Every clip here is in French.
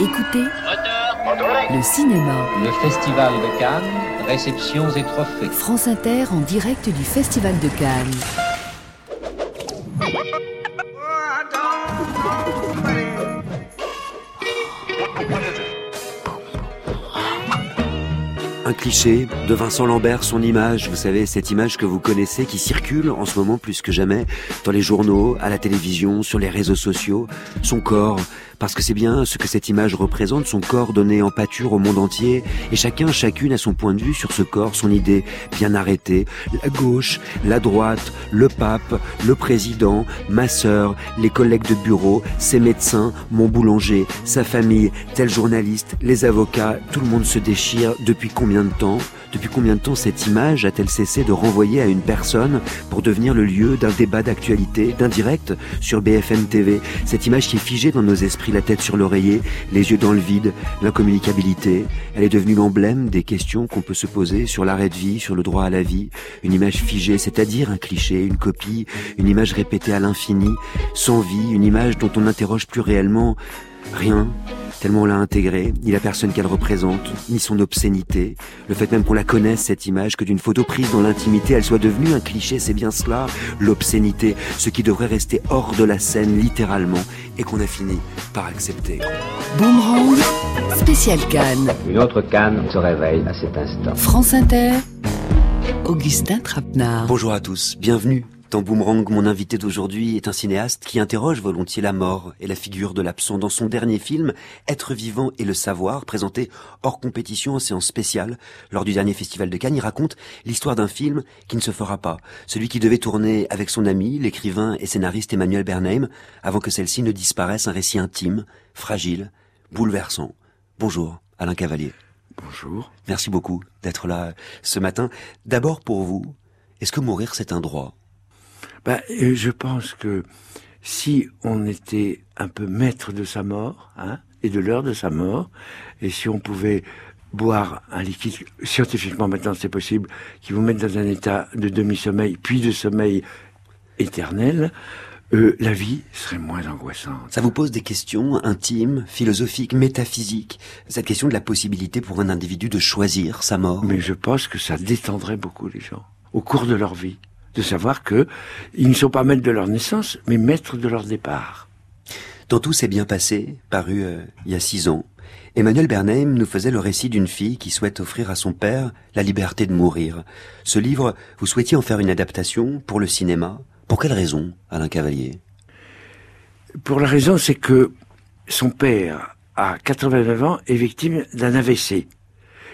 Écoutez le cinéma. Le Festival de Cannes, réceptions et trophées. France Inter en direct du Festival de Cannes. Un cliché de Vincent Lambert, son image, vous savez, cette image que vous connaissez qui circule en ce moment plus que jamais dans les journaux, à la télévision, sur les réseaux sociaux, son corps, parce que c'est bien ce que cette image représente, son corps donné en pâture au monde entier, et chacun, chacune a son point de vue sur ce corps, son idée bien arrêtée. La gauche, la droite, le pape, le président, ma sœur, les collègues de bureau, ses médecins, mon boulanger, sa famille, tel journaliste, les avocats, tout le monde se déchire. Depuis combien depuis combien de temps cette image a-t-elle cessé de renvoyer à une personne pour devenir le lieu d'un débat d'actualité, d'un direct sur BFM TV Cette image qui est figée dans nos esprits, la tête sur l'oreiller, les yeux dans le vide, l'incommunicabilité. Elle est devenue l'emblème des questions qu'on peut se poser sur l'arrêt de vie, sur le droit à la vie. Une image figée, c'est-à-dire un cliché, une copie, une image répétée à l'infini, sans vie, une image dont on n'interroge plus réellement rien, tellement on l'a intégrée, ni la personne qu'elle représente, ni son obscénité. Le fait même qu'on la connaisse, cette image, que d'une photo prise dans l'intimité, elle soit devenue un cliché, c'est bien cela, l'obscénité, ce qui devrait rester hors de la scène, littéralement, et qu'on a fini par accepter. Boomerang, spécial Cannes. Une autre Cannes se réveille à cet instant. France Inter, Augustin Trapenard. Bonjour à tous, bienvenue dans Boomerang, mon invité d'aujourd'hui est un cinéaste qui interroge volontiers la mort et la figure de l'absent. Dans son dernier film, Être vivant et le savoir, présenté hors compétition en séance spéciale lors du dernier festival de Cannes, il raconte l'histoire d'un film qui ne se fera pas. Celui qui devait tourner avec son ami, l'écrivain et scénariste Emmanuel Bernheim, avant que celle-ci ne disparaisse, un récit intime, fragile, bouleversant. Bonjour, Alain Cavalier. Bonjour. Merci beaucoup d'être là ce matin. D'abord pour vous, est-ce que mourir c'est un droit? Ben, je pense que si on était un peu maître de sa mort, hein, et de l'heure de sa mort, et si on pouvait boire un liquide, scientifiquement maintenant c'est possible, qui vous mette dans un état de demi-sommeil, puis de sommeil éternel, euh, la vie serait moins angoissante. Ça vous pose des questions intimes, philosophiques, métaphysiques, cette question de la possibilité pour un individu de choisir sa mort. Mais je pense que ça détendrait beaucoup les gens, au cours de leur vie de savoir que ils ne sont pas maîtres de leur naissance, mais maîtres de leur départ. Dans Tout s'est bien passé, paru euh, il y a six ans, Emmanuel Bernheim nous faisait le récit d'une fille qui souhaite offrir à son père la liberté de mourir. Ce livre, vous souhaitiez en faire une adaptation pour le cinéma. Pour quelle raison, Alain Cavalier? Pour la raison, c'est que son père, à 89 ans, est victime d'un AVC.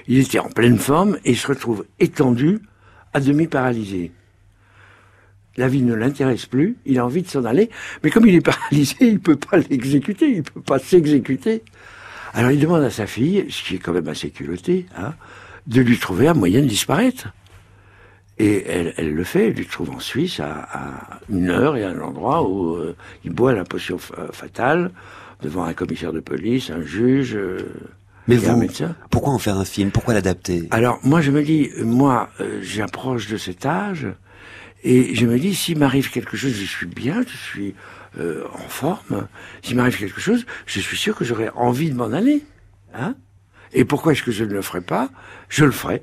Il était en pleine forme et il se retrouve étendu, à demi paralysé la vie ne l'intéresse plus, il a envie de s'en aller, mais comme il est paralysé, il peut pas l'exécuter, il peut pas s'exécuter. Alors il demande à sa fille, ce qui est quand même assez culotté, hein, de lui trouver un moyen de disparaître. Et elle, elle, le fait, elle lui trouve en Suisse à, une heure et à un endroit où euh, il boit la potion fatale devant un commissaire de police, un juge. Euh, mais vous, un médecin. pourquoi en faire un film? Pourquoi l'adapter? Alors moi je me dis, moi euh, j'approche de cet âge, et je me dis, s'il m'arrive quelque chose, je suis bien, je suis euh, en forme. S'il m'arrive quelque chose, je suis sûr que j'aurais envie de m'en aller. Hein Et pourquoi est-ce que je ne le ferai pas? Je le ferai.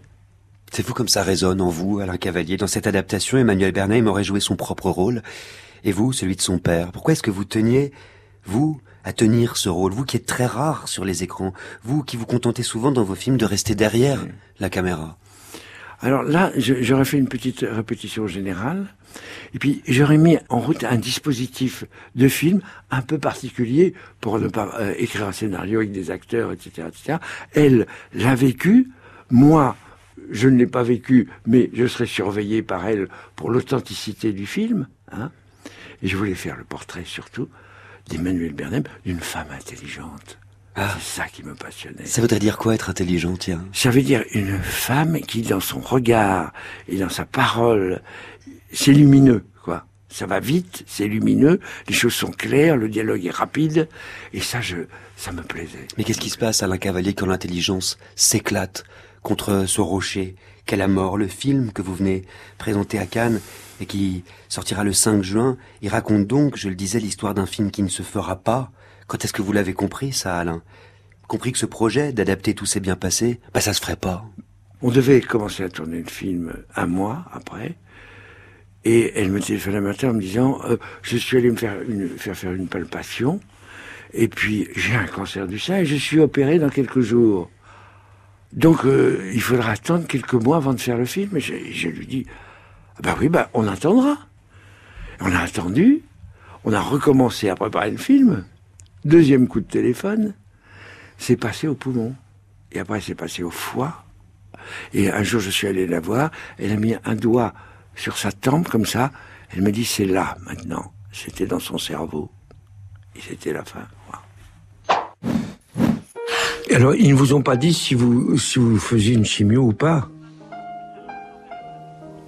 C'est fou comme ça résonne en vous, Alain Cavalier. Dans cette adaptation, Emmanuel Bernheim aurait joué son propre rôle, et vous, celui de son père. Pourquoi est-ce que vous teniez, vous, à tenir ce rôle? Vous qui êtes très rare sur les écrans, vous qui vous contentez souvent dans vos films de rester derrière la caméra. Alors là, j'aurais fait une petite répétition générale, et puis j'aurais mis en route un dispositif de film un peu particulier pour ne pas euh, écrire un scénario avec des acteurs, etc., etc. Elle l'a vécu, moi, je ne l'ai pas vécu, mais je serai surveillé par elle pour l'authenticité du film. Hein et je voulais faire le portrait surtout d'Emmanuel Bernheim, d'une femme intelligente. Ah. C'est ça qui me passionnait. Ça voudrait dire quoi être intelligent, tiens? Ça veut dire une femme qui, dans son regard et dans sa parole, c'est lumineux, quoi. Ça va vite, c'est lumineux, les choses sont claires, le dialogue est rapide, et ça, je, ça me plaisait. Mais qu'est-ce qui se passe, Alain Cavalier, quand l'intelligence s'éclate contre ce rocher qu'est la mort? Le film que vous venez présenter à Cannes et qui sortira le 5 juin, il raconte donc, je le disais, l'histoire d'un film qui ne se fera pas, quand est-ce que vous l'avez compris, ça, Alain? Compris que ce projet d'adapter Tout s'est bien passé, bah ça se ferait pas. On devait commencer à tourner le film un mois après. Et elle me téléphone un matin en me disant euh, Je suis allé me faire, faire une palpation. Et puis, j'ai un cancer du sein et je suis opéré dans quelques jours. Donc, euh, il faudra attendre quelques mois avant de faire le film. Et je, lui dis ah Ben oui, ben, on attendra. On a attendu. On a recommencé à préparer le film. Deuxième coup de téléphone. C'est passé au poumon. Et après, c'est passé au foie. Et un jour, je suis allé la voir. Elle a mis un doigt sur sa tempe comme ça. Elle me dit c'est là maintenant. C'était dans son cerveau. Et c'était la fin. Alors, ils ne vous ont pas dit si vous, si vous faisiez une chimio ou pas?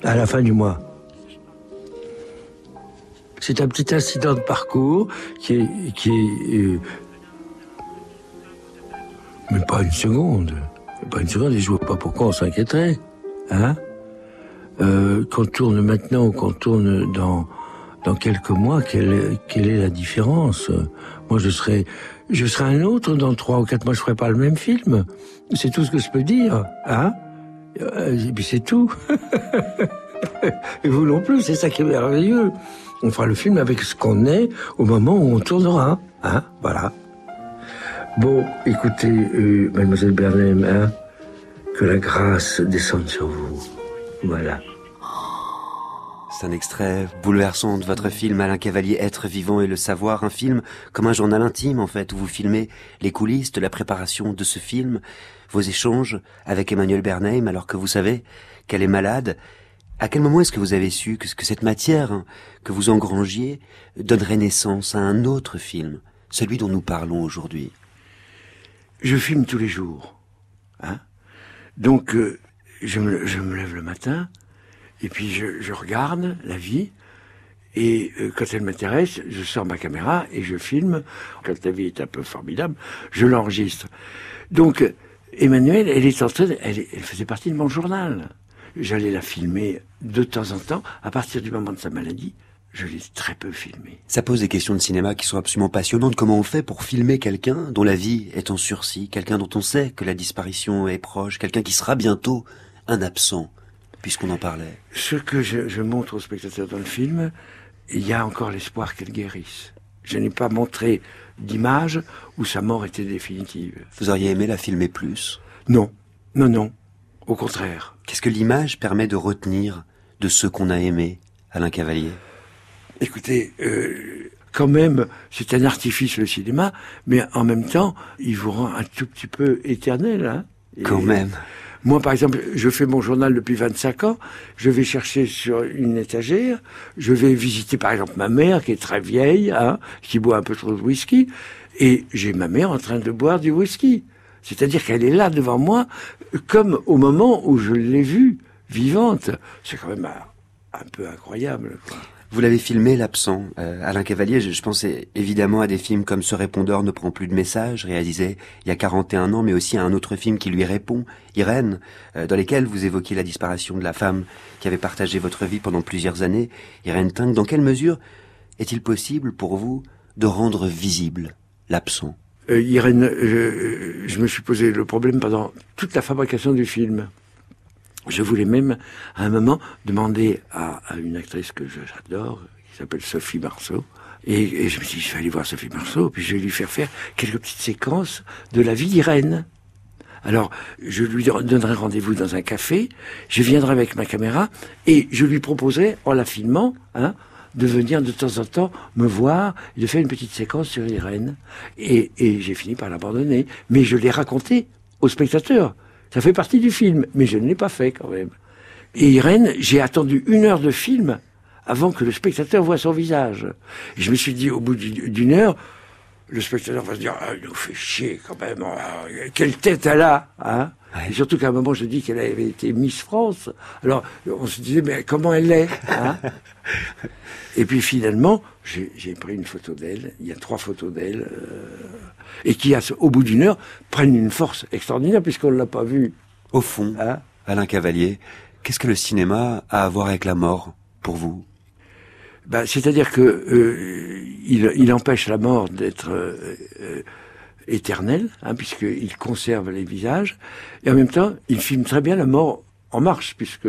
À la fin du mois. C'est un petit incident de parcours qui est... Euh, mais pas une seconde. Pas une seconde, et je vois pas pourquoi on s'inquiéterait. Hein euh, Qu'on tourne maintenant ou qu'on tourne dans, dans quelques mois, quelle, quelle est la différence? Moi, je serais, je serais un autre dans trois ou quatre mois, je ferai pas le même film. C'est tout ce que je peux dire, hein Et puis c'est tout. Et vous non plus, c'est ça qui est merveilleux. On fera le film avec ce qu'on est au moment où on tournera, hein Voilà. Bon, écoutez, euh, mademoiselle Bernheim, hein, que la grâce descende sur vous. Voilà. C'est un extrait bouleversant de votre film Alain Cavalier, Être vivant et le savoir, un film comme un journal intime en fait, où vous filmez les coulisses de la préparation de ce film, vos échanges avec Emmanuel Bernheim alors que vous savez qu'elle est malade. À quel moment est-ce que vous avez su que, cette matière hein, que vous engrangiez donnerait naissance à un autre film, celui dont nous parlons aujourd'hui? Je filme tous les jours. Hein Donc, euh, je, me, je me lève le matin, et puis je, regarde la vie, et euh, quand elle m'intéresse, je sors ma caméra et je filme. Quand la vie est un peu formidable, je l'enregistre. Donc, Emmanuel, elle est en train, elle faisait partie de mon journal. J'allais la filmer de temps en temps. À partir du moment de sa maladie, je l'ai très peu filmée. Ça pose des questions de cinéma qui sont absolument passionnantes. Comment on fait pour filmer quelqu'un dont la vie est en sursis, quelqu'un dont on sait que la disparition est proche, quelqu'un qui sera bientôt un absent, puisqu'on en parlait? Ce que je, je montre aux spectateurs dans le film, il y a encore l'espoir qu'elle guérisse. Je n'ai pas montré d'image où sa mort était définitive. Vous auriez aimé la filmer plus? Non, non, non. Au contraire. Qu'est-ce que l'image permet de retenir de ceux qu'on a aimés, Alain Cavalier? Écoutez, euh, quand même, c'est un artifice le cinéma, mais en même temps, il vous rend un tout petit peu éternel. Hein Quand même. Moi, par exemple, je fais mon journal depuis 25 ans. Je vais chercher sur une étagère. Je vais visiter, par exemple, ma mère, qui est très vieille, hein, qui boit un peu trop de whisky. Et j'ai ma mère en train de boire du whisky. C'est-à-dire qu'elle est là devant moi, comme au moment où je l'ai vue, vivante. C'est quand même un, peu incroyable. Vous l'avez filmé, l'absent. Euh, Alain Cavalier, je, je pense évidemment à des films comme Ce répondeur ne prend plus de messages, réalisé il y a 41 ans, mais aussi à un autre film qui lui répond, Irène, euh, dans lesquels vous évoquiez la disparition de la femme qui avait partagé votre vie pendant plusieurs années, Irène Ting. Dans quelle mesure est-il possible pour vous de rendre visible l'absent Euh, Irène, je, je me suis posé le problème pendant toute la fabrication du film. Je voulais même, à un moment, demander à, une actrice que j'adore, qui s'appelle Sophie Marceau, et, et je me suis dit, je vais aller voir Sophie Marceau, puis je vais lui faire faire quelques petites séquences de la vie d'Irène. Alors, je lui donnerai rendez-vous dans un café, je viendrai avec ma caméra, et je lui proposerai, en la filmant, hein, de venir de temps en temps me voir et de faire une petite séquence sur Irène. Et, et j'ai fini par l'abandonner. Mais je l'ai raconté aux spectateurs. Ça fait partie du film, mais je ne l'ai pas fait quand même. Et Irène, j'ai attendu une heure de film avant que le spectateur voie son visage. Et je me suis dit, au bout du- d'une heure, le spectateur va se dire, ah, il nous fait chier quand même, ah, quelle tête elle a, hein Et surtout qu'à un moment, je dis qu'elle avait été Miss France. Alors, on se disait, mais comment elle l'est hein Et puis finalement, j'ai pris une photo d'elle, il y a trois photos d'elle, euh, et qui, au bout d'une heure, prennent une force extraordinaire, puisqu'on ne l'a pas vue. Au fond, Hein Alain Cavalier, qu'est-ce que le cinéma a à voir avec la mort, pour vous? Ben, C'est-à-dire que euh, il, il empêche la mort d'être euh, euh, éternel, hein, puisqu'il conserve les visages, et en même temps, il filme très bien la mort en marche, puisque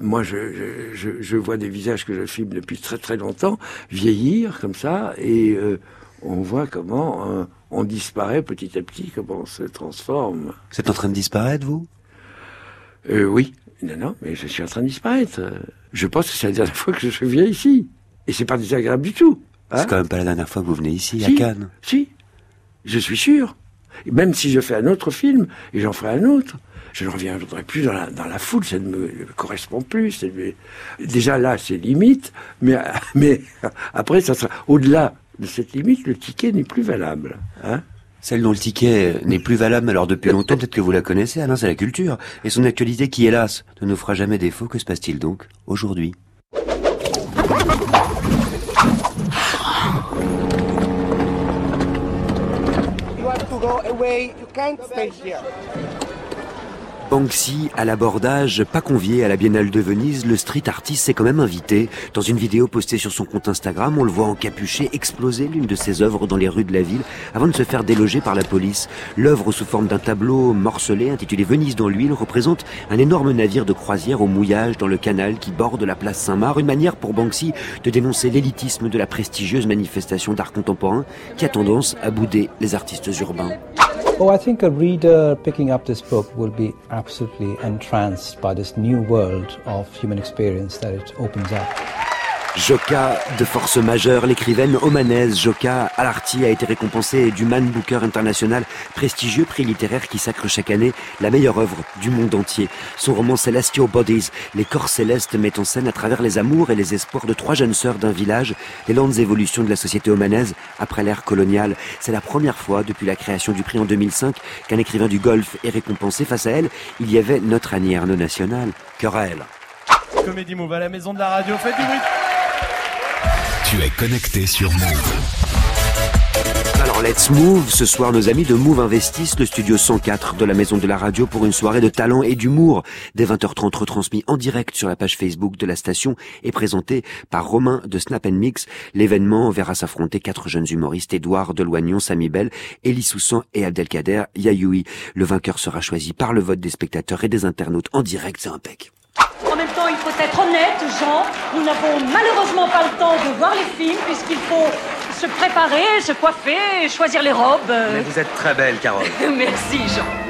moi, je, je, je vois des visages que je filme depuis très très longtemps vieillir comme ça, et euh, on voit comment euh, on disparaît petit à petit, comment on se transforme. Vous êtes en train de disparaître, vous? Euh, Oui, non, non, mais je suis en train de disparaître. Je pense que c'est la dernière fois que je viens ici, et c'est pas désagréable du tout. Hein c'est quand même pas la dernière fois que vous venez ici, si, à Cannes. Si, je suis sûr. même si je fais un autre film, et j'en ferai un autre, je ne reviendrai plus dans la, foule, ça ne me correspond plus. Déjà là, c'est limite, mais, mais après, ça sera au-delà de cette limite, le ticket n'est plus valable. Hein celle dont le ticket n'est plus valable alors depuis longtemps, peut-être que vous la connaissez, Alain, c'est la culture. Et son actualité qui, hélas, ne nous fera jamais défaut, que se passe-t-il donc aujourd'hui? go away. You can't stay here. Banksy à l'abordage, pas convié à la Biennale de Venise, le street artiste s'est quand même invité. Dans une vidéo postée sur son compte Instagram, on le voit encapuché exploser l'une de ses œuvres dans les rues de la ville avant de se faire déloger par la police. L'œuvre sous forme d'un tableau morcelé intitulé Venise dans l'huile représente un énorme navire de croisière au mouillage dans le canal qui borde la place Saint-Marc, une manière pour Banksy de dénoncer l'élitisme de la prestigieuse manifestation d'art contemporain qui a tendance à bouder les artistes urbains. Oh, I think a reader picking up this book will be absolutely entranced by this new world of human experience that it opens up. Joka de force majeure, l'écrivaine omanaise Joka Alarti a été récompensée du Man Booker International, prestigieux prix littéraire qui sacre chaque année la meilleure œuvre du monde entier. Son roman Celestial Bodies, les corps célestes met en scène à travers les amours et les espoirs de trois jeunes sœurs d'un village les lentes évolutions de la société omanaise après l'ère coloniale. C'est la première fois depuis la création du prix en 2005 qu'un écrivain du Golfe est récompensé. Face à elle, il y avait notre Annie Arnaud national, Querelle. Comédie Move à la maison de la radio, faites du bruit tu es connecté sur Move. Alors let's move. Ce soir, nos amis de Move investissent le studio 104 de la maison de la radio pour une soirée de talent et d'humour. Dès 20h30 retransmis en direct sur la page Facebook de la station et présenté par Romain de Snap Mix. L'événement verra s'affronter quatre jeunes humoristes, Édouard Deloignon, Samy Bell, Elie Soussan et Abdelkader Yayoui. Le vainqueur sera choisi par le vote des spectateurs et des internautes en direct, c'est impec. En même temps, il faut être honnête, Jean. Nous n'avons malheureusement pas le temps de voir les films puisqu'il faut se préparer, se coiffer, choisir les robes. Mais vous êtes très belle, Carole. Merci, Jean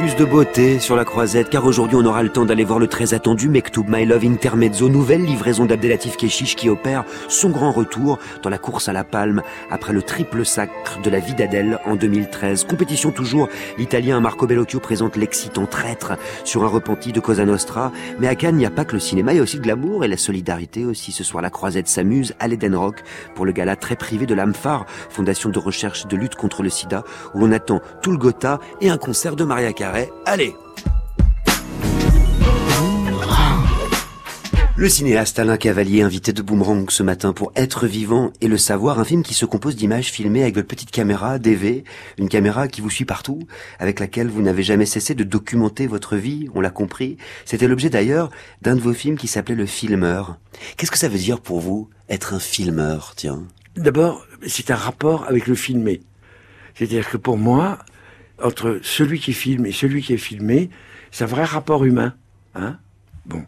plus de beauté sur la croisette, car aujourd'hui on aura le temps d'aller voir le très attendu Mektoub My Love Intermezzo, nouvelle livraison d'Abdelatif Keshish qui opère son grand retour dans la course à la palme après le triple sacre de la vie d'Adèle en 2013. Compétition toujours, l'Italien Marco Bellocchio présente l'excitant traître sur un repenti de Cosa Nostra, mais à Cannes il n'y a pas que le cinéma, il y a aussi de l'amour et la solidarité aussi. Ce soir la croisette s'amuse à l'Eden Rock pour le gala très privé de l'AMFAR, fondation de recherche de lutte contre le sida, où on attend tout le Gotha et un concert de Maria Carey Allez Le cinéaste Alain Cavalier invité de Boomerang ce matin pour Être vivant et le savoir, un film qui se compose d'images filmées avec votre petite caméra DV, une caméra qui vous suit partout, avec laquelle vous n'avez jamais cessé de documenter votre vie, on l'a compris. C'était l'objet d'ailleurs d'un de vos films qui s'appelait Le Filmeur. Qu'est-ce que ça veut dire pour vous, être un filmeur, tiens? D'abord, c'est un rapport avec le filmé. C'est-à-dire que pour moi, entre celui qui filme et celui qui est filmé, c'est un vrai rapport humain. Hein bon.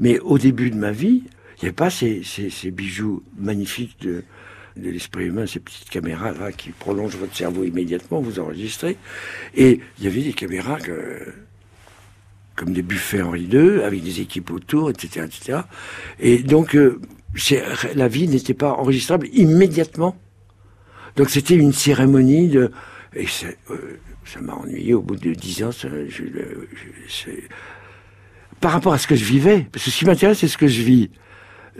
Mais au début de ma vie, il n'y avait pas ces, ces, bijoux magnifiques de, de l'esprit humain, ces petites caméras là qui prolongent votre cerveau immédiatement, vous enregistrez. Et il y avait des caméras comme des buffets Henri II, avec des équipes autour, etc. etc. Et donc, euh, la vie n'était pas enregistrable immédiatement. Donc c'était une cérémonie de... Et euh, ça m'a ennuyé au bout de dix ans. par rapport à ce que je vivais, parce que ce qui m'intéresse, c'est ce que je vis.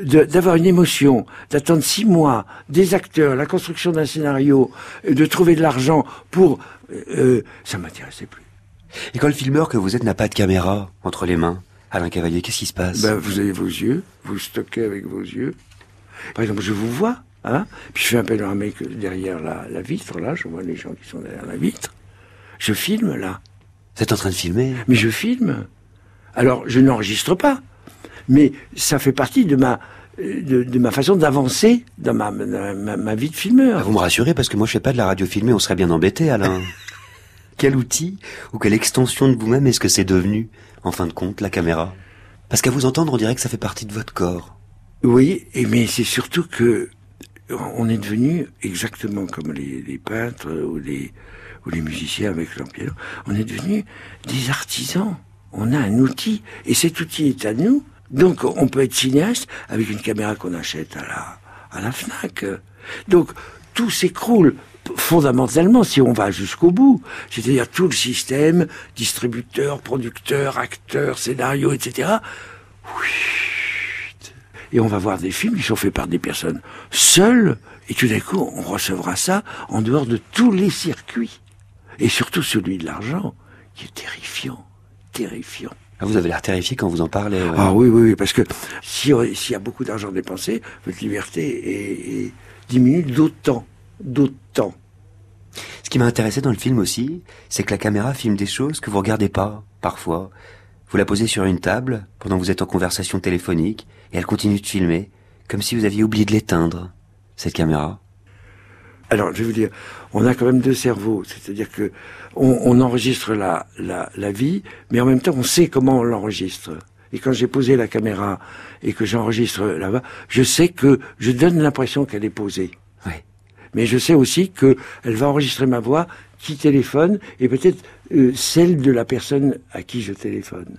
D'avoir une émotion, d'attendre six mois, des acteurs, la construction d'un scénario, de trouver de l'argent pour... Euh, ça m'intéressait plus. Et quand le filmeur que vous êtes n'a pas de caméra entre les mains, Alain Cavalier, qu'est-ce qui se passe? Ben, Vous avez vos yeux, vous stockez avec vos yeux. Par exemple, je vous vois, hein, puis je fais un panoramique derrière la, la vitre, là, je vois les gens qui sont derrière la vitre. Je filme là. Vous êtes en train de filmer? Mais je filme. Alors, je n'enregistre pas. Mais ça fait partie de ma de, de ma façon d'avancer dans ma, ma, vie de filmeur. Ah, vous me rassurez parce que moi je fais pas de la radio filmée, on serait bien embêté, Alain. quel outil ou quelle extension de vous-même est-ce que c'est devenu, en fin de compte, la caméra? Parce qu'à vous entendre, on dirait que ça fait partie de votre corps. Oui, mais c'est surtout que on est devenu exactement comme les, peintres ou les ou les musiciens avec leur piano. On est devenu des artisans. On a un outil et cet outil est à nous. Donc on peut être cinéaste avec une caméra qu'on achète à la à la Fnac. Donc tout s'écroule fondamentalement si on va jusqu'au bout. C'est-à-dire tout le système, distributeur, producteur, acteur, scénario, etc. Et on va voir des films qui sont faits par des personnes seules, et tout d'un coup, on recevra ça en dehors de tous les circuits. Et surtout celui de l'argent, qui est terrifiant, terrifiant. Ah, vous avez l'air terrifié quand vous en parlez. ouais. Ah oui, oui, oui, parce que si- s'il y a beaucoup d'argent dépensé, votre liberté est, est diminue d'autant, d'autant. Ce qui m'a intéressé dans le film aussi, c'est que la caméra filme des choses que vous regardez pas, parfois. Vous la posez sur une table, pendant que vous êtes en conversation téléphonique, et elle continue de filmer, comme si vous aviez oublié de l'éteindre, cette caméra. Alors, je vais vous dire, on a quand même deux cerveaux, c'est-à-dire que on, on enregistre la, la, la vie, mais en même temps, on sait comment on l'enregistre. Et quand j'ai posé la caméra et que j'enregistre là-bas, je sais que je donne l'impression qu'elle est posée. Ouais. Mais je sais aussi que elle va enregistrer ma voix qui téléphone et peut-être euh, celle de la personne à qui je téléphone.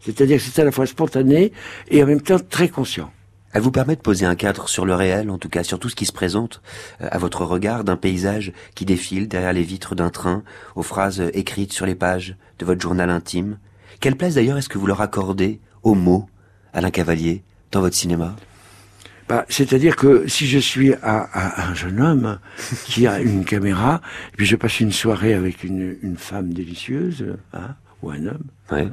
C'est-à-dire que c'est à la fois spontané et en même temps très conscient. Elle vous permet de poser un cadre sur le réel, en tout cas sur tout ce qui se présente, euh, à votre regard d'un paysage qui défile derrière les vitres d'un train, aux phrases euh, écrites sur les pages de votre journal intime. Quelle place d'ailleurs est-ce que vous leur accordez aux mots, Alain Cavalier, dans votre cinéma? Bah, C'est-à-dire que si je suis un, un- un jeune homme qui a une caméra, et puis je passe une soirée avec une, une femme délicieuse, hein, ou un homme, Ouais.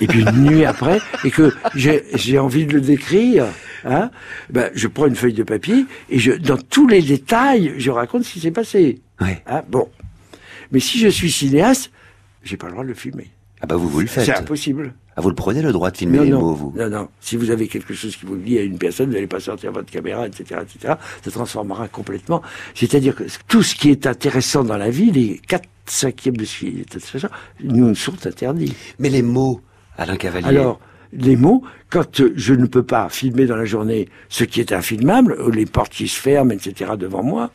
et puis une nuit après, et que j'ai j'ai envie de le décrire, hein, ben, je prends une feuille de papier et je, dans tous les détails, je raconte ce qui s'est passé. Ouais. Hein, bon. Mais si je suis cinéaste, j'ai pas le droit de le filmer. Ah bah vous vous le faites. C'est impossible. Ah vous le prenez le droit de filmer Non, les non, mots, vous. non, non. Si vous avez quelque chose qui vous lie à une personne, vous n'allez pas sortir votre caméra, etc., etc. Ça transformera complètement. C'est-à-dire que tout ce qui est intéressant dans la vie, les quatre cinquièmes de ce qui est intéressant, nous sont interdits. Mais les mots, Alain Cavalier. Alors, les mots, quand je ne peux pas filmer dans la journée ce qui est infilmable, euh, les portes qui se ferment, etc., devant moi,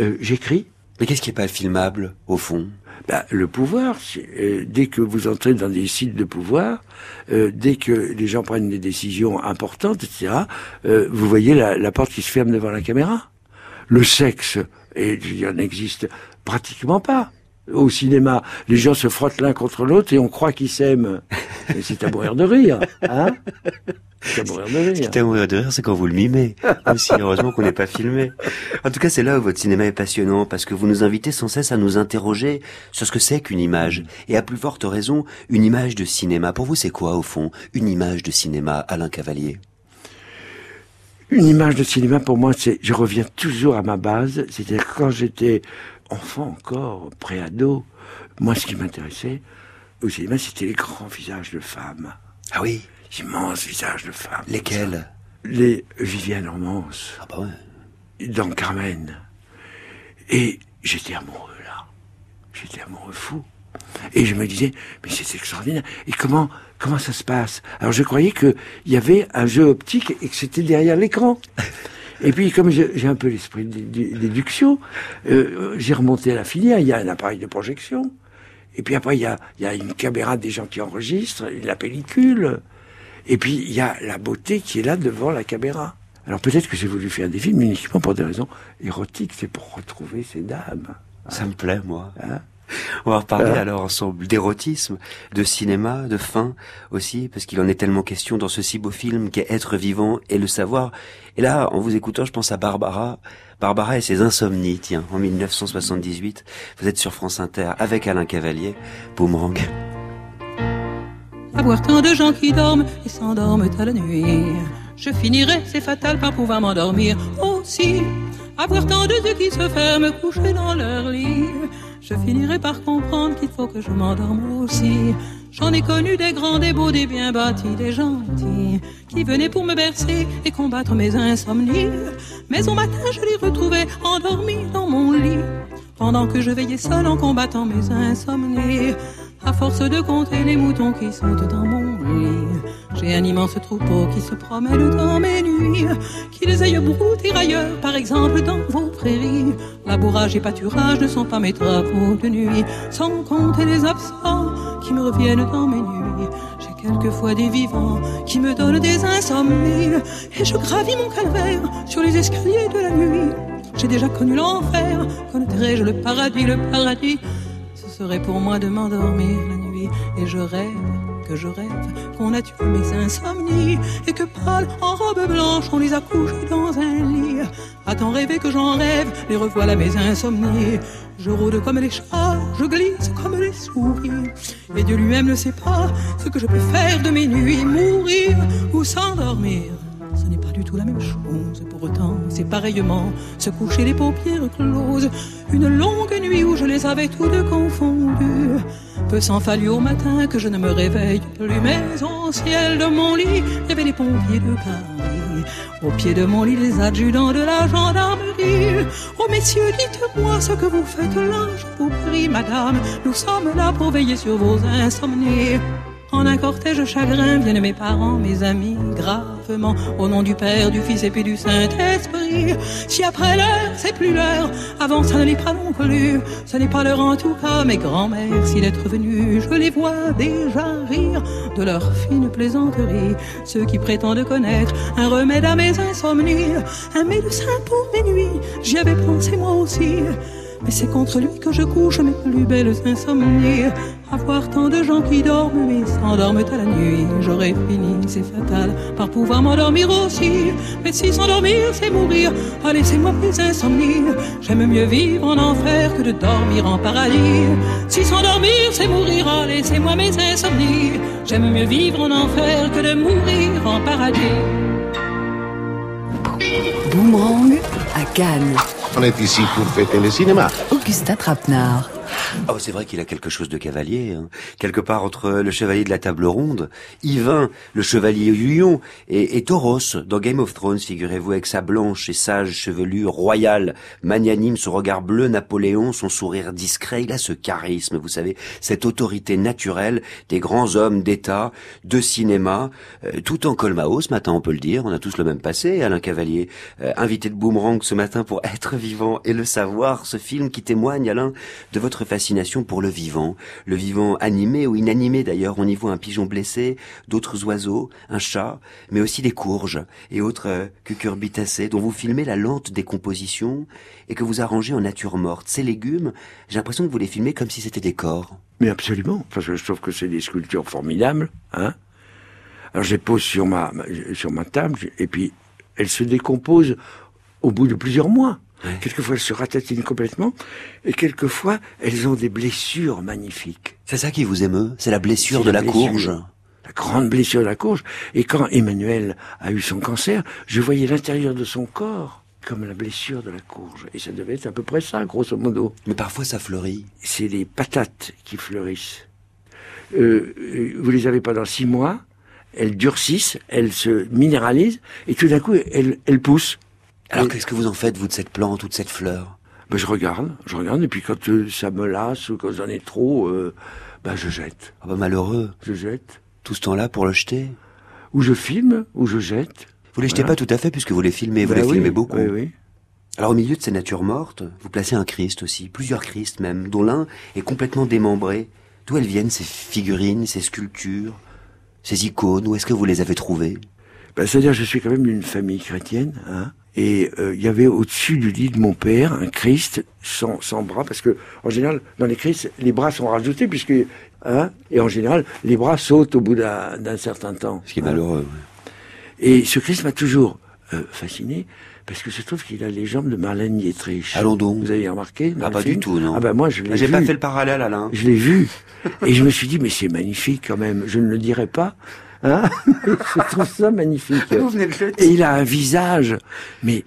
euh, j'écris. Mais qu'est-ce qui est pas filmable, au fond? Ben, le pouvoir, euh, dès que vous entrez dans des sites de pouvoir, euh, dès que les gens prennent des décisions importantes, etc., euh, vous voyez la, la porte qui se ferme devant la caméra. Le sexe, et il y en existe pratiquement pas. Au cinéma, les gens se frottent l'un contre l'autre et on croit qu'ils s'aiment. C'est à mourir de rire, hein à mourir de Ce qui à mourir de rire, c'est quand vous le mimez. Aussi, heureusement qu'on n'est pas filmé. En tout cas, c'est là où votre cinéma est passionnant, parce que vous nous invitez sans cesse à nous interroger sur ce que c'est qu'une image. Et à plus forte raison, une image de cinéma. Pour vous, c'est quoi, au fond, une image de cinéma, Alain Cavalier? Une image de cinéma, pour moi, c'est, je reviens toujours à ma base, c'est-à-dire que quand j'étais enfant encore, préado, moi, ce qui m'intéressait au cinéma, c'était les grands visages de femmes. Ah oui? Immenses visages de femmes. Lesquels Les Viviane Romance, Ah bah ouais. dans Carmen. Et j'étais amoureux, là. J'étais amoureux fou. Et je me disais, mais c'est extraordinaire. Et comment, comment ça se passe? Alors je croyais qu'il y avait un jeu optique et que c'était derrière l'écran. Et puis, comme j'ai un peu l'esprit d'é- d'é- d'éduction, euh, j'ai remonté à la filière. Il y a un appareil de projection. Et puis après, il y a, il y a une caméra des gens qui enregistrent, la pellicule. Et puis, il y a la beauté qui est là devant la caméra. Alors peut-être que j'ai voulu faire des films uniquement pour des raisons érotiques. C'est pour retrouver ces dames. Ça me plaît, moi. Hein On va reparler Hein alors ensemble d'érotisme, de cinéma, de fin aussi, parce qu'il en est tellement question dans ce si beau film qu'est Être vivant et le savoir. Et là, en vous écoutant, je pense à Barbara. Barbara et ses insomnies, tiens, en 1978. Vous êtes sur France Inter avec Alain Cavalier, Boomerang. Avoir tant de gens qui dorment et s'endorment à la nuit. Je finirai, c'est fatal, par pouvoir m'endormir aussi. Avoir tant de yeux qui se ferment, couchés dans leur lit. Je finirai par comprendre qu'il faut que je m'endorme aussi. J'en ai connu des grands, des beaux, des bien bâtis, des gentils, qui venaient pour me bercer et combattre mes insomnies. Mais au matin, je les retrouvais endormis dans mon lit, pendant que je veillais seul en combattant mes insomnies. À force de compter les moutons qui sautent dans mon lit, j'ai un immense troupeau qui se promène dans mes nuits, qu'ils aillent brouter ailleurs, par exemple dans vos prairies. Labourage et pâturage ne sont pas mes travaux de nuit, sans compter les absents qui me reviennent dans mes nuits. J'ai quelquefois des vivants qui me donnent des insomnies, et je gravis mon calvaire sur les escaliers de la nuit. J'ai déjà connu l'enfer, connaîtrai-je le paradis, le paradis serait pour moi de m'endormir la nuit, et je rêve que je rêve qu'on a tué mes insomnies et que pâle en robe blanche on les a couchés dans un lit. À tant rêver que j'en rêve, les revoilà mes insomnies. Je rôde comme les chats, je glisse comme les souris. Et Dieu lui-même ne sait pas ce que je peux faire de mes nuits, mourir ou s'endormir. Ce n'est pas du tout la même chose, pour autant c'est pareillement se coucher les paupières closes. Une longue nuit où je les avais toutes confondues. Peu s'en fallut au matin que je ne me réveille plus, mais au ciel de mon lit, il y avait les pompiers de Paris. Au pied de mon lit, les adjudants de la gendarmerie. Oh messieurs, dites-moi ce que vous faites là, je vous prie, madame. Nous sommes là pour veiller sur vos insomnies. En un cortège chagrin viennent mes parents, mes amis, au nom du Père, du Fils et puis du Saint-Esprit. Si après l'heure, c'est plus l'heure, avant ça ne l'est pas non plus, ce n'est pas l'heure en tout cas, mes grands-mères, s'il être venus, je les vois déjà rire de leur fine plaisanterie. Ceux qui prétendent connaître un remède à mes insomnies, un médecin pour mes nuits, j'y avais pensé moi aussi. Mais c'est contre lui que je couche mes plus belles insomnies. Avoir tant de gens qui dorment mais s'endorment à la nuit. J'aurais fini, c'est fatal, par pouvoir m'endormir aussi. Mais si s'endormir c'est mourir, ah laissez-moi mes insomnies. J'aime mieux vivre en enfer que de dormir en paradis. Si s'endormir c'est mourir, ah laissez-moi mes insomnies. J'aime mieux vivre en enfer que de mourir en paradis. Boomerang à Cannes. On est ici pour fêter le cinéma. Augustin Trapenard. Oh, c'est vrai qu'il a quelque chose de cavalier, hein. quelque part entre le chevalier de la table ronde, Yvain, le chevalier Lion, et, et Tauros dans Game of Thrones, figurez-vous, avec sa blanche et sage chevelure royale, magnanime, son regard bleu Napoléon, son sourire discret, il a ce charisme, vous savez, cette autorité naturelle des grands hommes d'État, de cinéma, euh, tout en colmao ce matin, on peut le dire, on a tous le même passé, Alain Cavalier, euh, invité de Boomerang ce matin pour être vivant et le savoir, ce film qui témoigne, Alain, de votre fascination pour le vivant, le vivant animé ou inanimé d'ailleurs. On y voit un pigeon blessé, d'autres oiseaux, un chat, mais aussi des courges et autres euh, cucurbitacées dont vous filmez la lente décomposition et que vous arrangez en nature morte. Ces légumes, j'ai l'impression que vous les filmez comme si c'était des corps. Mais absolument, parce que je trouve que c'est des sculptures formidables. Hein Alors je les pose sur ma, sur ma table et puis elles se décomposent au bout de plusieurs mois. Ouais. Quelquefois, elles se ratatinent complètement, et quelquefois, elles ont des blessures magnifiques. C'est ça qui vous émeut C'est la blessure de la, la blessure, courge La grande blessure de la courge. Et quand Emmanuel a eu son cancer, je voyais l'intérieur de son corps comme la blessure de la courge. Et ça devait être à peu près ça, grosso modo. Mais parfois, ça fleurit. C'est les patates qui fleurissent. Euh, vous les avez pendant six mois, elles durcissent, elles se minéralisent, et tout d'un coup, elles, elles poussent. Alors qu'est-ce que vous en faites, vous, de cette plante ou de cette fleur? Ben, Je regarde, je regarde, et puis quand euh, ça me lasse ou quand j'en ai trop, euh, ben, je jette. Ah ben, malheureux. Je jette. Tout ce temps-là pour le jeter? Ou je filme, ou je jette. Vous les jetez voilà. pas tout à fait puisque vous les filmez, vous ben les oui, filmez beaucoup. Oui, oui. Alors au milieu de ces natures mortes, vous placez un Christ aussi, plusieurs Christ même, dont l'un est complètement démembré. D'où elles viennent ces figurines, ces sculptures, ces icônes? Où est-ce que vous les avez trouvées? Ben, C'est-à-dire je suis quand même d'une famille chrétienne, hein, et il euh, y avait au-dessus du lit de mon père un Christ sans, sans bras, parce que en général, dans les Christ, les bras sont rajoutés, puisque hein, et en général, les bras sautent au bout d'un certain temps. Ce qui est hein. malheureux. Et ce Christ m'a toujours euh, fasciné, parce que je trouve qu'il a les jambes de Marlène Dietrich. Allons donc. Vous avez remarqué Ah pas film du tout, non. Ah bah moi je l'ai vu. J'ai pas fait le parallèle, Alain. Je l'ai vu, et je me suis dit mais c'est magnifique quand même. Je ne le dirais pas. Hein je trouve ça magnifique. Vous venez de le dire. Et il a un visage, mais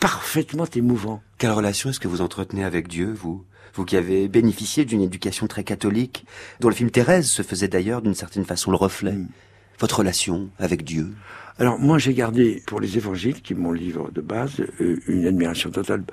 parfaitement émouvant. Quelle relation est-ce que vous entretenez avec Dieu, vous? Vous qui avez bénéficié d'une éducation très catholique, dont le film Thérèse se faisait d'ailleurs d'une certaine façon le reflet. Votre relation avec Dieu? Alors moi j'ai gardé pour les évangiles, qui est mon livre de base, euh, une admiration totale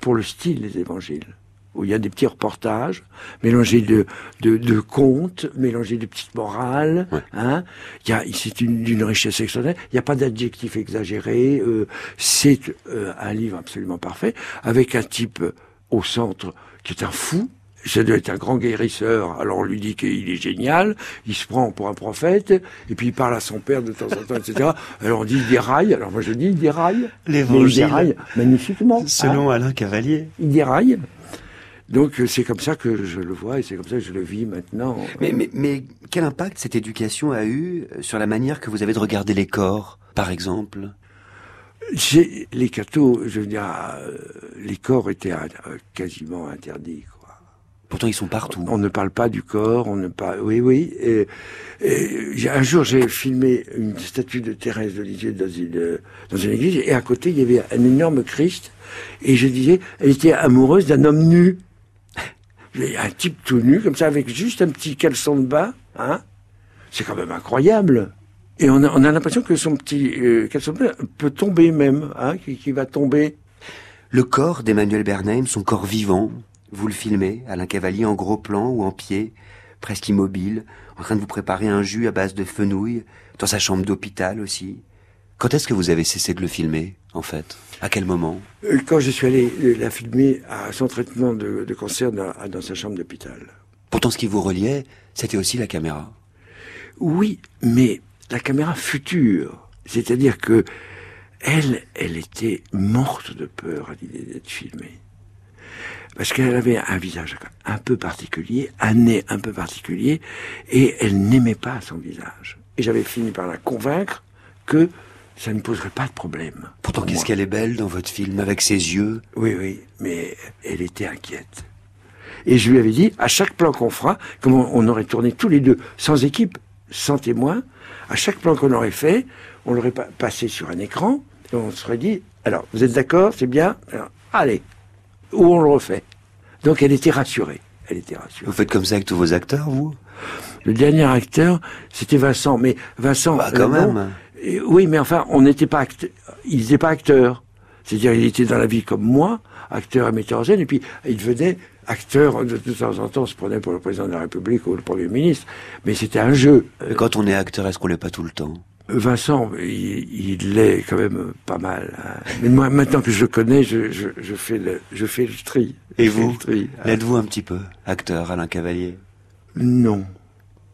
pour le style des évangiles où il y a des petits reportages mélangés de, de, de contes, mélangés de petites morales. Hein. Il y a, c'est une, d'une richesse extraordinaire. Il n'y a pas d'adjectifs exagérés. Euh, c'est euh, un livre absolument parfait, avec un type au centre qui est un fou. Ça doit être un grand guérisseur. Alors on lui dit qu'il est génial. Il se prend pour un prophète. Et puis il parle à son père de temps en temps, etc. Alors on dit il déraille. Alors moi je dis il déraille. L'évangile. Mais il déraille magnifiquement. Selon Alain Cavalier. Il déraille. Donc euh, c'est comme ça que je le vois et c'est comme ça que je le vis maintenant. Mais, mais, mais quel impact cette éducation a eu sur la manière que vous avez de regarder les corps, par exemple? J'ai les cathos, je veux dire, euh, les corps étaient euh, quasiment interdits. Quoi. Pourtant, ils sont partout. On ne parle pas du corps, on ne parle. Oui, oui. Et, et, un jour, j'ai filmé une statue de Thérèse de Lisieux dans une, dans une église, et à côté, il y avait un énorme Christ, et je disais, elle était amoureuse d'un homme nu un type tout nu, comme ça, avec juste un petit caleçon de bas, hein. C'est quand même incroyable. Et on a, on a l'impression que son petit euh, caleçon de bas peut tomber même, hein, qui, qui va tomber. Le corps d'Emmanuel Bernheim, son corps vivant, vous le filmez, Alain Cavalier, en gros plan ou en pied, presque immobile, en train de vous préparer un jus à base de fenouil, dans sa chambre d'hôpital aussi. Quand est-ce que vous avez cessé de le filmer, en fait? À quel moment? Euh, Quand je suis allé la filmer à son traitement de, de cancer dans, dans, sa chambre d'hôpital. Pourtant, ce qui vous reliait, c'était aussi la caméra. Oui, mais la caméra future. C'est-à-dire que elle, elle était morte de peur à l'idée d'être filmée. Parce qu'elle avait un visage un peu particulier, un nez un peu particulier, et elle n'aimait pas son visage. Et j'avais fini par la convaincre que ça ne poserait pas de problème. Pourtant, qu'est-ce qu'elle est belle dans votre film, avec ses yeux. Oui, oui, mais elle était inquiète. Et je lui avais dit, à chaque plan qu'on fera, comme on aurait tourné tous les deux, sans équipe, sans témoin, à chaque plan qu'on aurait fait, on l'aurait passé sur un écran, et on se serait dit, alors, vous êtes d'accord, c'est bien? Alors, Allez, où on le refait Donc elle était rassurée. Elle était rassurée. Vous faites comme ça avec tous vos acteurs, vous? Le dernier acteur, c'était Vincent, mais Vincent... Bah, quand euh, même oui, mais enfin, on n'était pas acteur. Il n'était pas acteur. C'est-à-dire, il était dans la vie comme moi, acteur et metteur en scène, et puis il venait acteur de, de temps en temps, on se prenait pour le président de la République ou le Premier ministre, mais c'était un jeu. Et quand on est acteur, est-ce qu'on l'est pas tout le temps? Vincent, il l'est quand même pas mal. Hein. Mais moi, maintenant que je le connais, je, je, je fais le, je fais le tri. Et vous, hein. l'êtes-vous un petit peu, acteur Alain Cavalier? Non.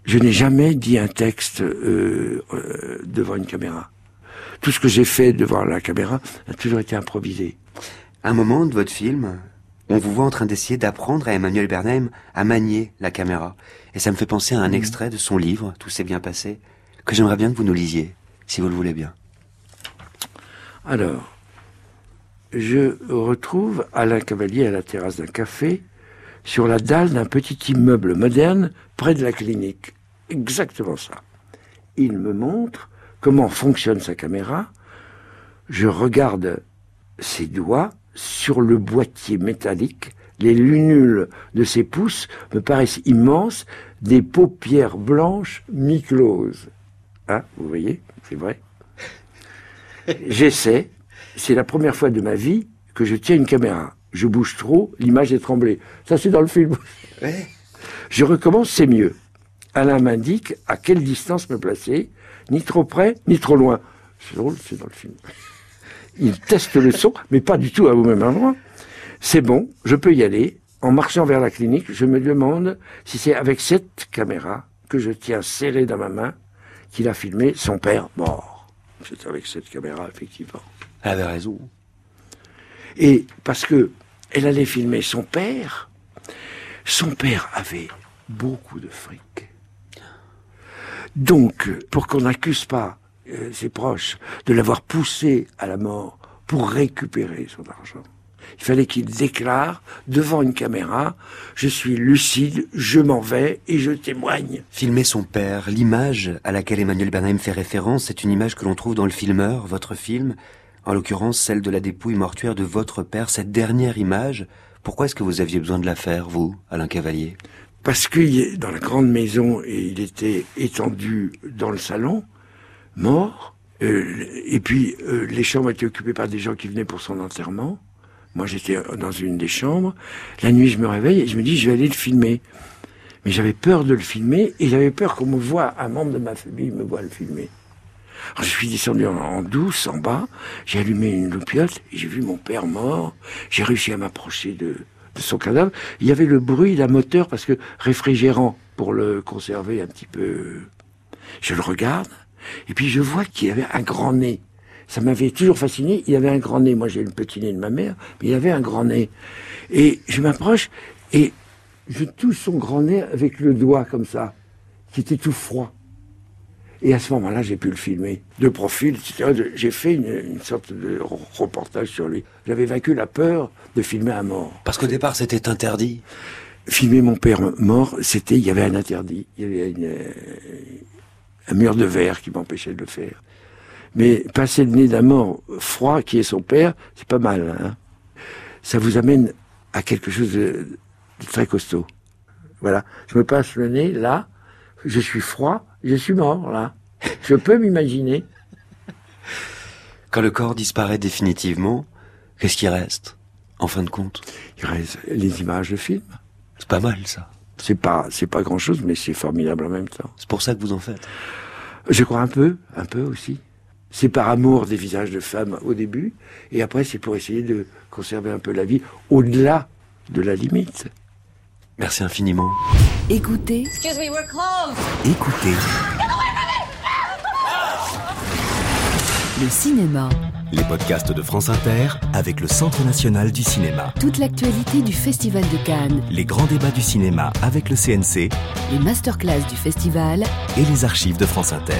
Je n'ai jamais dit un texte euh, euh, devant une caméra. Tout ce que j'ai fait devant la caméra a toujours été improvisé. Un moment de votre film, on vous voit en train d'essayer d'apprendre à Emmanuel Bernheim à manier la caméra. Et ça me fait penser à un extrait de son livre, Tout s'est bien passé, que j'aimerais bien que vous nous lisiez, si vous le voulez bien. Alors, je retrouve Alain Cavalier à la terrasse d'un café, sur la dalle d'un petit immeuble moderne près de la clinique. Exactement ça. Il me montre comment fonctionne sa caméra. Je regarde ses doigts sur le boîtier métallique. Les lunules de ses pouces me paraissent immenses, des paupières blanches mi-closes. Hein, vous voyez, c'est vrai. J'essaie. C'est la première fois de ma vie que je tiens une caméra. Je bouge trop, l'image est tremblée. Ça, c'est dans le film. Je recommence, c'est mieux. Alain m'indique à quelle distance me placer, ni trop près, ni trop loin. C'est drôle, c'est dans le film. Il teste le son, mais pas du tout à au même endroit. C'est bon, je peux y aller. En marchant vers la clinique, je me demande si c'est avec cette caméra que je tiens serrée dans ma main qu'il a filmé son père mort. C'est avec cette caméra, effectivement. Elle avait raison. Et parce que elle allait filmer son père, son père avait beaucoup de fric. Donc, pour qu'on n'accuse pas euh, ses proches de l'avoir poussé à la mort pour récupérer son argent, il fallait qu'il déclare devant une caméra Je suis lucide, je m'en vais et je témoigne. Filmer son père, l'image à laquelle Emmanuel Bernheim fait référence, c'est une image que l'on trouve dans le filmeur, votre film, en l'occurrence celle de la dépouille mortuaire de votre père. Cette dernière image Pourquoi est-ce que vous aviez besoin de la faire, vous, Alain Cavalier? Parce est dans la grande maison et il était étendu dans le salon, mort. Euh, et puis euh, les chambres étaient occupées par des gens qui venaient pour son enterrement. Moi j'étais dans une des chambres. La nuit je me réveille et je me dis je vais aller le filmer. Mais j'avais peur de le filmer et j'avais peur qu'on me voit, un membre de ma famille me voit le filmer. Alors, je suis descendu en, douce, en bas, j'ai allumé une loupiote, et j'ai vu mon père mort, j'ai réussi à m'approcher de son cadavre. Il y avait le bruit d'un moteur, parce que réfrigérant, pour le conserver un petit peu. Je le regarde, et puis je vois qu'il avait un grand nez. Ça m'avait toujours fasciné, il avait un grand nez. Moi j'ai le petit nez de ma mère, mais il avait un grand nez. Et je m'approche, et je touche son grand nez avec le doigt comme ça, qui était tout froid. Et à ce moment-là, j'ai pu le filmer. De profil, etc. J'ai fait une, une sorte de reportage sur lui. J'avais vaincu la peur de filmer un mort. Parce qu'au départ, c'était interdit. Filmer mon père mort, c'était, il y avait un interdit. Il y avait une, euh, un mur de verre qui m'empêchait de le faire. Mais passer le nez d'un mort froid qui est son père, c'est pas mal. Hein Ça vous amène à quelque chose de, de très costaud. Voilà. Je me passe le nez là, je suis froid, je suis mort là. Je peux m'imaginer. Quand le corps disparaît définitivement, qu'est-ce qui reste, en fin de compte? Il reste les images de film. C'est pas mal, ça. C'est pas, c'est pas grand chose, mais c'est formidable en même temps. C'est pour ça que vous en faites. Je crois un peu, un peu aussi. C'est par amour des visages de femmes au début, et après c'est pour essayer de conserver un peu la vie au-delà de la limite. Merci infiniment. Écoutez, Excuse me, we're closed. Écoutez le cinéma. les podcasts de France Inter avec le Centre national du cinéma. Toute l'actualité du Festival de Cannes. Les grands débats du cinéma avec le CNC Les masterclass du festival. et les archives de France Inter.